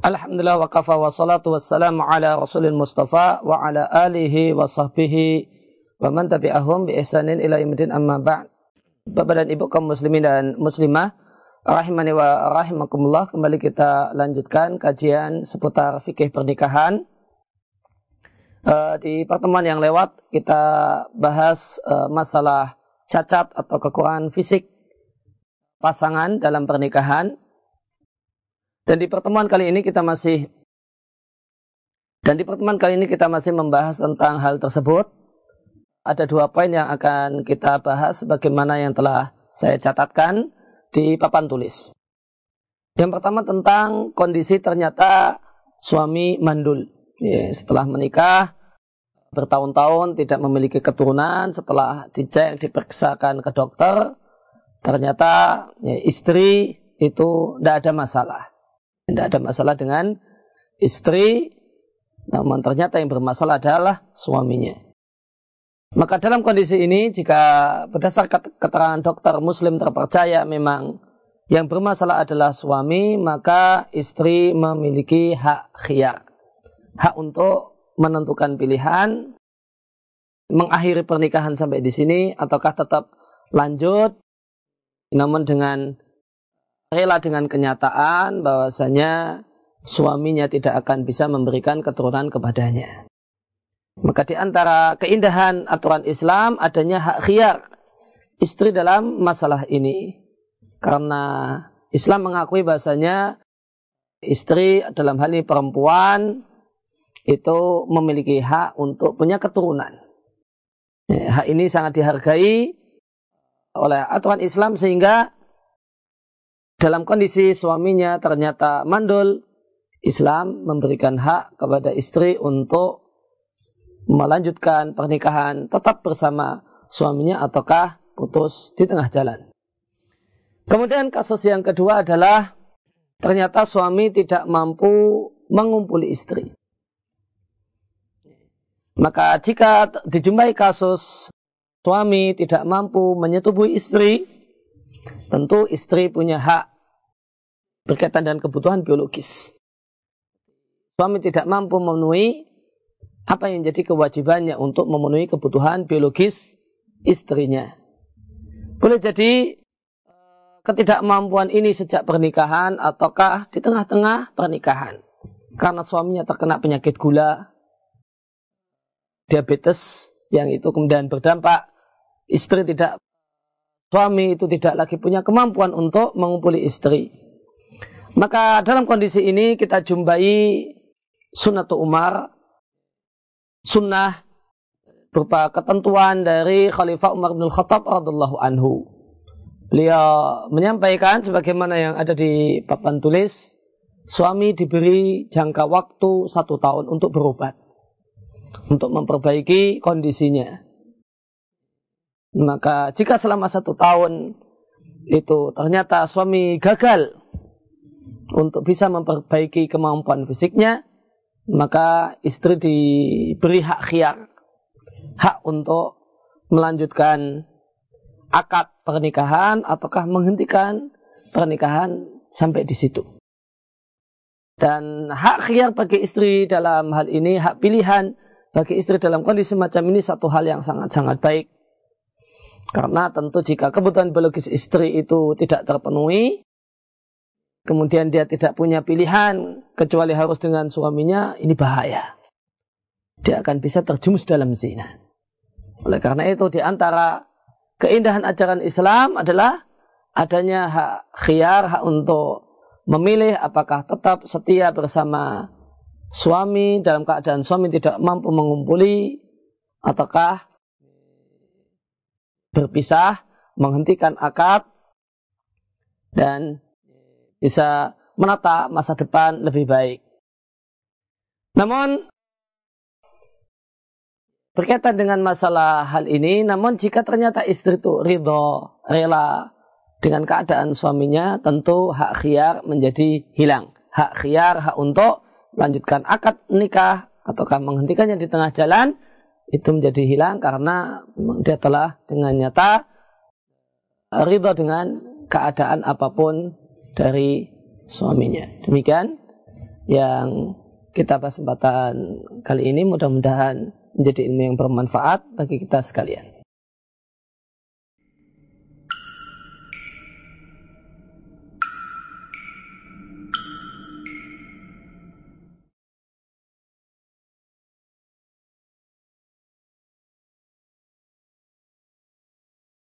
Alhamdulillah wa kafa wa salatu wassalamu ala rasulil mustafa wa ala alihi wa sahbihi wa man tabi'ahum bi ihsanin ila yaumil amma ba'd. Bapak dan Ibu kaum muslimin dan muslimah rahimani wa rahimakumullah kembali kita lanjutkan kajian seputar fikih pernikahan. Uh, di pertemuan yang lewat kita bahas uh, masalah cacat atau kekurangan fisik pasangan dalam pernikahan dan di pertemuan kali ini kita masih dan di pertemuan kali ini kita masih membahas tentang hal tersebut. Ada dua poin yang akan kita bahas sebagaimana yang telah saya catatkan di papan tulis. Yang pertama tentang kondisi ternyata suami mandul. Ya, setelah menikah bertahun-tahun tidak memiliki keturunan, setelah dicek diperiksakan ke dokter, ternyata ya, istri itu tidak ada masalah. Tidak ada masalah dengan istri, namun ternyata yang bermasalah adalah suaminya. Maka dalam kondisi ini, jika berdasarkan keterangan dokter muslim terpercaya memang yang bermasalah adalah suami, maka istri memiliki hak khiyar. Hak untuk menentukan pilihan, mengakhiri pernikahan sampai di sini, ataukah tetap lanjut, namun dengan rela dengan kenyataan bahwasanya suaminya tidak akan bisa memberikan keturunan kepadanya. Maka di antara keindahan aturan Islam adanya hak khiyar istri dalam masalah ini. Karena Islam mengakui bahasanya istri dalam hal ini perempuan itu memiliki hak untuk punya keturunan. Hak ini sangat dihargai oleh aturan Islam sehingga dalam kondisi suaminya ternyata mandul, Islam memberikan hak kepada istri untuk melanjutkan pernikahan tetap bersama suaminya ataukah putus di tengah jalan. Kemudian kasus yang kedua adalah ternyata suami tidak mampu mengumpuli istri. Maka jika dijumpai kasus suami tidak mampu menyetubuhi istri, tentu istri punya hak berkaitan dengan kebutuhan biologis. Suami tidak mampu memenuhi apa yang jadi kewajibannya untuk memenuhi kebutuhan biologis istrinya. Boleh jadi eh, ketidakmampuan ini sejak pernikahan ataukah di tengah-tengah pernikahan. Karena suaminya terkena penyakit gula, diabetes, yang itu kemudian berdampak istri tidak suami itu tidak lagi punya kemampuan untuk mengumpuli istri. Maka dalam kondisi ini kita jumpai sunnatu Umar, sunnah berupa ketentuan dari Khalifah Umar bin Khattab radhiallahu anhu. Beliau menyampaikan sebagaimana yang ada di papan tulis, suami diberi jangka waktu satu tahun untuk berobat, untuk memperbaiki kondisinya. Maka jika selama satu tahun itu ternyata suami gagal untuk bisa memperbaiki kemampuan fisiknya, maka istri diberi hak khiar, hak untuk melanjutkan akad pernikahan ataukah menghentikan pernikahan sampai di situ. Dan hak khiar bagi istri dalam hal ini, hak pilihan bagi istri dalam kondisi macam ini satu hal yang sangat-sangat baik. Karena tentu jika kebutuhan biologis istri itu tidak terpenuhi, kemudian dia tidak punya pilihan kecuali harus dengan suaminya, ini bahaya. Dia akan bisa terjumus dalam zina. Oleh karena itu di antara keindahan ajaran Islam adalah adanya hak khiyar, hak untuk memilih apakah tetap setia bersama suami dalam keadaan suami tidak mampu mengumpuli ataukah berpisah, menghentikan akad dan bisa menata masa depan lebih baik. Namun berkaitan dengan masalah hal ini, namun jika ternyata istri itu ridho, rela dengan keadaan suaminya, tentu hak khiar menjadi hilang. Hak khiar, hak untuk melanjutkan akad nikah ataukah menghentikannya di tengah jalan, itu menjadi hilang karena dia telah dengan nyata ridho dengan keadaan apa pun dari suaminya. Demikian yang kita kesempatan kali ini mudah-mudahan menjadi ilmu yang bermanfaat bagi kita sekalian.